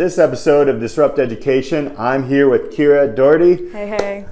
this episode of Disrupt Education. I'm here with Kira Doherty. Hey, hey.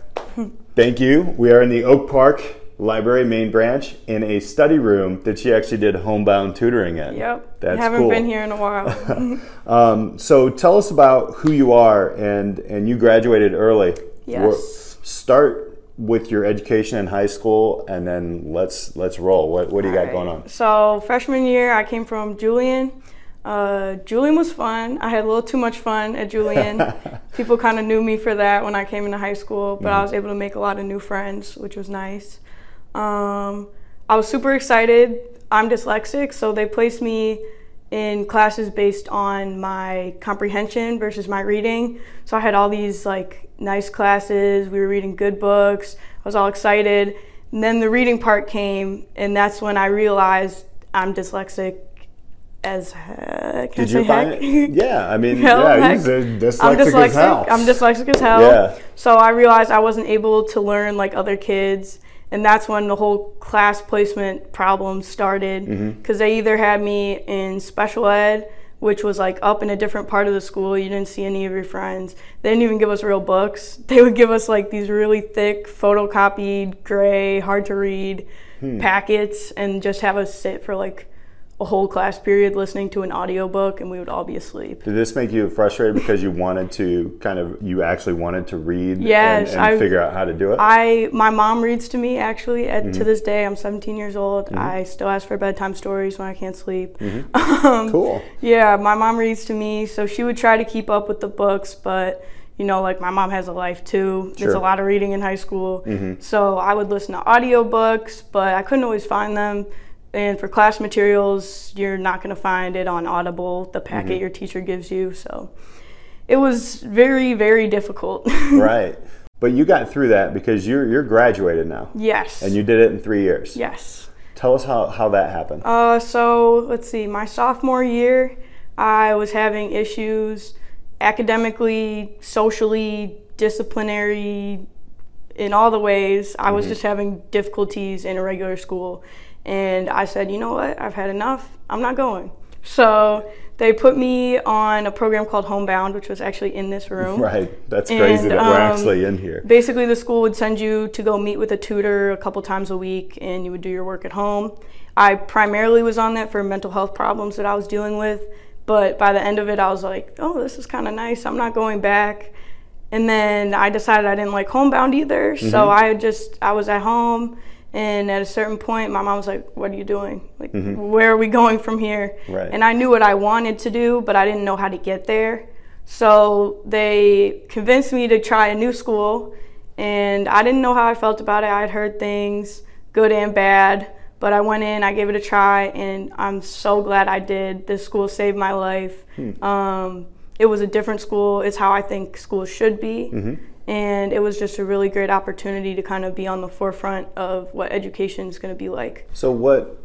Thank you. We are in the Oak Park Library main branch in a study room that she actually did homebound tutoring in. Yep. That's I Haven't cool. been here in a while. Um, so tell us about who you are and and you graduated early. Yes. Wha- Start with your education in high school and then let's let's roll. What what do you got going on? so, freshman year, I came from Julian. Uh, Julian was fun. I had a little too much fun at Julian. People kind of knew me for that when I came into high school, but Mm-hmm. I was able to make a lot of new friends, which was nice. Um, I was super excited. I'm dyslexic, so they placed me in classes based on my comprehension versus my reading. So I had all these like nice classes. We were reading good books. I was all excited. And then the reading part came, and that's when I realized I'm dyslexic as heck. Did you find heck? it? Yeah, I mean, Hell, yeah, he's dyslexic, I'm as dyslexic. hell. I'm dyslexic as hell. Yeah. So I realized I wasn't able to learn like other kids, and that's when the whole class placement problem started. Because Mm-hmm. they either had me in special ed, which was like up in a different part of the school. You didn't see any of your friends. They didn't even give us real books. They would give us like these really thick, photocopied, gray, hard to read Hmm. packets, and just have us sit for like a whole class period listening to an audiobook and we would all be asleep. Did this make you frustrated because you wanted to kind of you actually wanted to read Yes, and, and I- figure out how to do it? I my mom reads to me actually at Mm-hmm. to this day. I'm 17 years old. I still ask for bedtime stories when I can't sleep. Um, cool. Yeah, my mom reads to me, so she would try to keep up with the books, but you know, like my mom has a life too. There's Sure. a lot of reading in high school. So I would listen to audiobooks, but I couldn't always find them. And for class materials, you're not going to find it on Audible, the packet your teacher gives you. So it was very, very difficult. right. But you got through that because you're you're graduated now. yes. And you did it in three years. yes. Tell us how, how that happened. Uh, so let's see. My sophomore year, I was having issues academically, socially, disciplinary, in all the ways. I was just having difficulties in a regular school, and I said, you know what? I've had enough. I'm not going. So they put me on a program called Homebound, which was actually in this room. right. That's crazy And, that we're um, actually in here. Basically, the school would send you to go meet with a tutor a couple times a week, and you would do your work at home. I primarily was on that for mental health problems that I was dealing with, but by the end of it, I was like, oh, this is kind of nice. I'm not going back. And then I decided I didn't like homebound either, so I just I was at home. And at a certain point, my mom was like, "What are you doing? Like, mm-hmm. where are we going from here?" Right. And I knew what I wanted to do, but I didn't know how to get there. So they convinced me to try a new school, and I didn't know how I felt about it. I had heard things, good and bad, but I went in, I gave it a try, and I'm so glad I did. This school saved my life. Hmm. Um, it was a different school. It's how I think schools should be. Mm-hmm. And it was just a really great opportunity to kind of be on the forefront of what education is going to be like. So what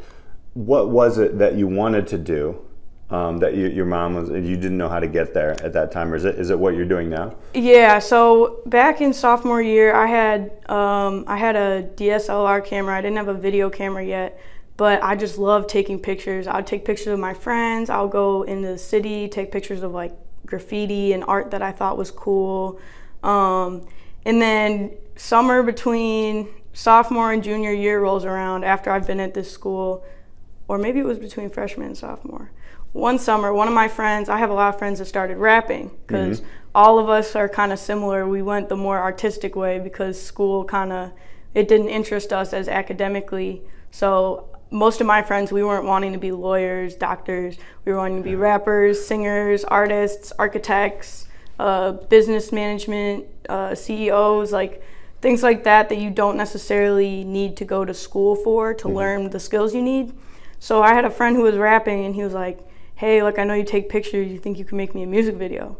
what was it that you wanted to do um, that you, your mom was you didn't know how to get there at that time or is it is it what you're doing now? Yeah, so back in sophomore year, I had um, I had a DSLR camera. I didn't have a video camera yet, but I just loved taking pictures. I'd take pictures of my friends. I'll go into the city, take pictures of like graffiti and art that I thought was cool. Um, and then summer between sophomore and junior year rolls around after I've been at this school, or maybe it was between freshman and sophomore. One summer, one of my friends, I have a lot of friends that started rapping because all of us are kind of similar. We went the more artistic way because school kind of it didn't interest us as academically. So most of my friends, we weren't wanting to be lawyers, doctors. We were wanting to be rappers, singers, artists, architects, uh, business management, uh, CEOs, like things like that that you don't necessarily need to go to school for to learn the skills you need. So I had a friend who was rapping, and he was like, "Hey, look, I know you take pictures. You think you can make me a music video?"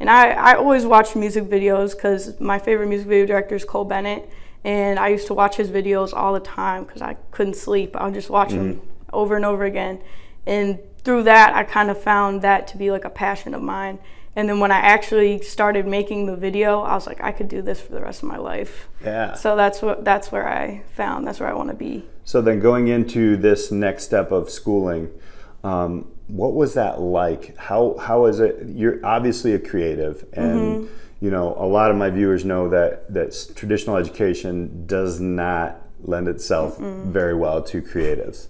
And I, I always watch music videos because my favorite music video director is Cole Bennett, and I used to watch his videos all the time because I couldn't sleep. I would just watch them over and over again, and through that, I kind of found that to be like a passion of mine. And then when I actually started making the video, I was like, I could do this for the rest of my life. Yeah. So that's what that's where I found that's where I want to be. So then going into this next step of schooling, um, what was that like? How how is it? You're obviously a creative, and mm-hmm. you know a lot of my viewers know that that traditional education does not lend itself mm-hmm. very well to creatives.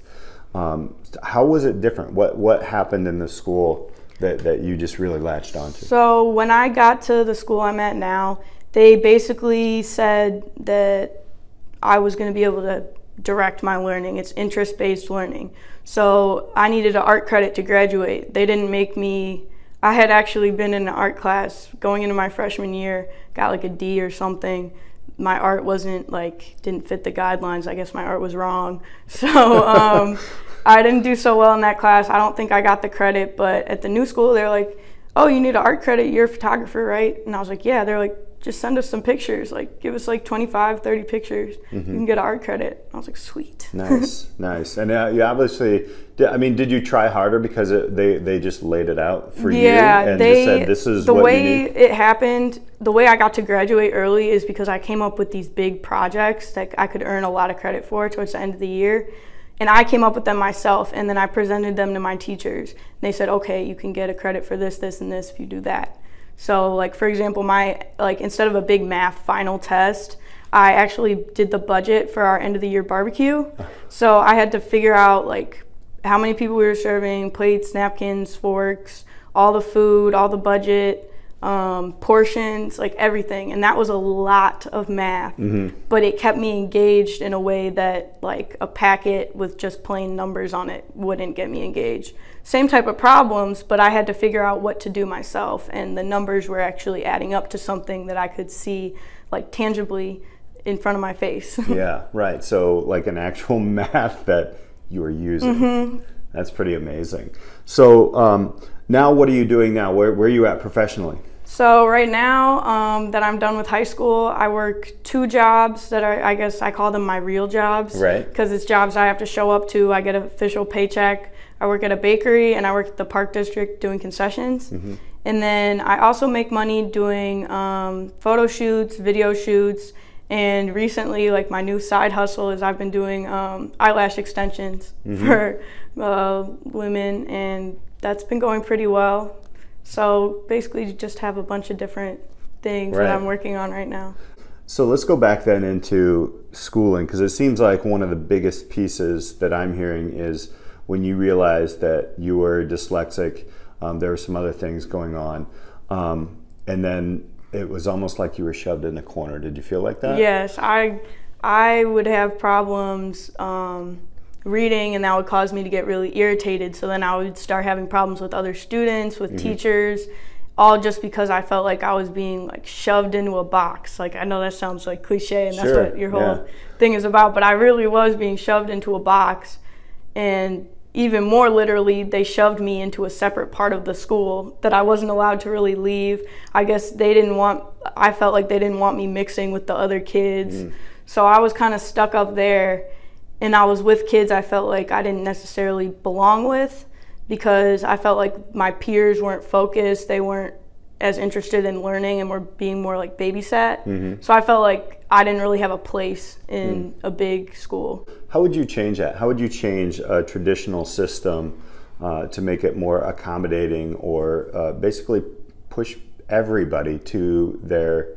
Um, how was it different? What what happened in the school that, that you just really latched onto? So when I got to the school I'm at now, they basically said that I was going to be able to direct my learning. It's interest based learning. So I needed an art credit to graduate. They didn't make me. I had actually been in an art class going into my freshman year, got like a D or something. My art wasn't like didn't fit the guidelines. I guess my art was wrong. So um, I didn't do so well in that class. I don't think I got the credit, but at the new school, they're like, oh, you need an art credit. You're a photographer, right? And I was like, yeah. They're like, just send us some pictures. Like, give us like 25, 30 pictures. Mm-hmm. You can get art credit. I was like, sweet. Nice, nice. And uh, you obviously, did, I mean, did you try harder because it, they, they just laid it out for yeah, you and they, said, this is the way it happened. The way I got to graduate early is because I came up with these big projects that I could earn a lot of credit for towards the end of the year and I came up with them myself and then I presented them to my teachers. And they said, "Okay, you can get a credit for this, this and this if you do that." So, like for example, my like instead of a big math final test, I actually did the budget for our end of the year barbecue. Uh-huh. So, I had to figure out like how many people we were serving, plates, napkins, forks, all the food, all the budget, um, portions, like everything. And that was a lot of math, mm-hmm. but it kept me engaged in a way that like a packet with just plain numbers on it wouldn't get me engaged. Same type of problems, but I had to figure out what to do myself. And the numbers were actually adding up to something that I could see like tangibly in front of my face. yeah, right. So like an actual math that you were using. Mm-hmm. That's pretty amazing. So um, now what are you doing now? Where, where are you at professionally? So right now um, that I'm done with high school, I work two jobs that are, I guess I call them my real jobs. Right. Because it's jobs I have to show up to. I get an official paycheck. I work at a bakery and I work at the park district doing concessions. Mm-hmm. And then I also make money doing um, photo shoots, video shoots, and recently, like my new side hustle is I've been doing um, eyelash extensions mm-hmm. for uh, women, and that's been going pretty well. So basically, just have a bunch of different things right. that I'm working on right now. So let's go back then into schooling because it seems like one of the biggest pieces that I'm hearing is when you realized that you were dyslexic, um, there were some other things going on, um, and then it was almost like you were shoved in a corner. Did you feel like that? Yes, I I would have problems. Um, reading and that would cause me to get really irritated. So then i would start having problems with other students with mm-hmm. teachers all just because i felt like i was being like shoved into a box. Like i know that sounds like cliche and that's what your whole yeah. thing is about but i really was being shoved into a box. And even more literally they shoved me into a separate part of the school that i wasn't allowed to really leave. I guess they didn't want i felt like they didn't want me mixing with the other kids. Mm. so i was kind of stuck up there and I was with kids I felt like I didn't necessarily belong with because I felt like my peers weren't focused, they weren't as interested in learning and were being more like babysat. Mm-hmm. So I felt like I didn't really have a place in mm. a big school. How would you change that? How would you change a traditional system uh, to make it more accommodating or uh, basically push everybody to their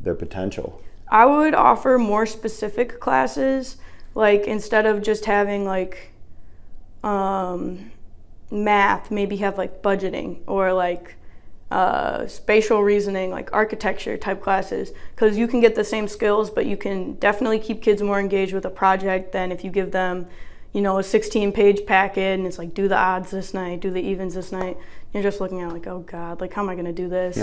their potential? I would offer more specific classes like instead of just having like um, math, maybe have like budgeting or like uh, spatial reasoning, like architecture type classes, because you can get the same skills, but you can definitely keep kids more engaged with a project than if you give them, you know, a 16 page packet and it's like, do the odds this night, do the evens this night. You're just looking at like, oh God, like how am I going to do this?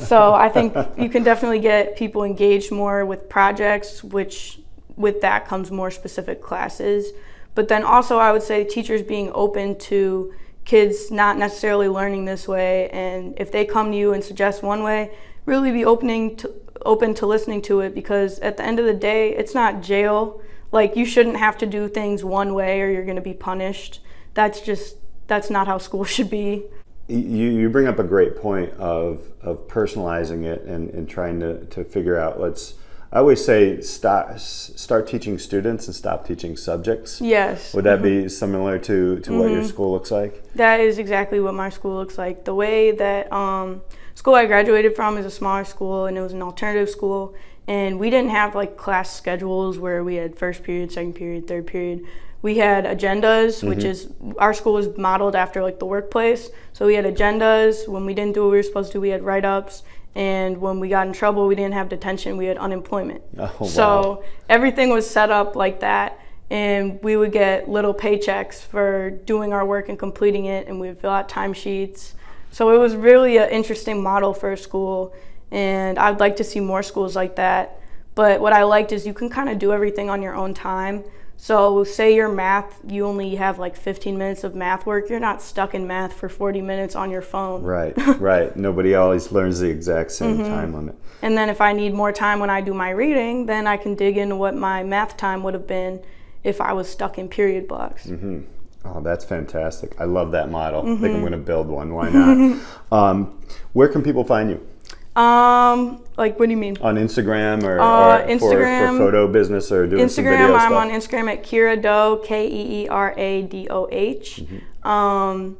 so I think you can definitely get people engaged more with projects, which with that comes more specific classes. But then also, I would say teachers being open to kids not necessarily learning this way, and if they come to you and suggest one way, really be opening to open to listening to it because at the end of the day, it's not jail. Like you shouldn't have to do things one way or you're going to be punished. That's just that's not how school should be. You, you bring up a great point of, of personalizing it and, and trying to, to figure out let's I always say start start teaching students and stop teaching subjects. Yes. Would that mm-hmm. be similar to, to mm-hmm. what your mm-hmm. school looks like? That is exactly what my school looks like. The way that um, school I graduated from is a smaller school and it was an alternative school and we didn't have like class schedules where we had first period, second period, third period. We had agendas, mm-hmm. which is our school was modeled after like the workplace. So we had agendas. When we didn't do what we were supposed to, we had write ups and when we got in trouble we didn't have detention we had unemployment. Oh, so wow. everything was set up like that and we would get little paychecks for doing our work and completing it and we would fill out timesheets. So it was really an interesting model for a school and i'd like to see more schools like that. But what i liked is you can kind of do everything on your own time so, say your math, you only have like 15 minutes of math work, you're not stuck in math for 40 minutes on your phone. Right, right. Nobody always learns the exact same mm-hmm. time limit. And then if I need more time when I do my reading, then I can dig into what my math time would have been if I was stuck in period blocks. Mm-hmm. Oh, that's fantastic. I love that model. Mm-hmm. I think I'm mm-hmm. going to build one. Why not? um, where can people find you? Um, like what do you mean? On Instagram or, uh, or Instagram, for, for, photo business or doing Instagram, some video I'm stuff? on Instagram at Keira Doe, K E E R A D O H. Mm-hmm. Um,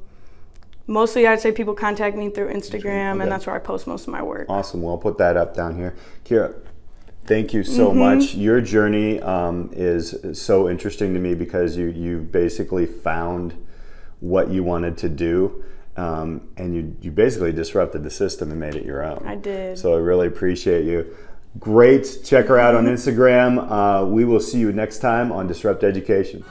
mostly I'd say people contact me through Instagram, okay. and that's where I post most of my work. Awesome. Well, I'll put that up down here. Keira, thank you so mm-hmm. much. Your journey um, is so interesting to me because you you basically found what you wanted to do um, and you, you basically disrupted the system and made it your own. I did. So I really appreciate you. Great. Check her out on Instagram. Uh, we will see you next time on Disrupt Education.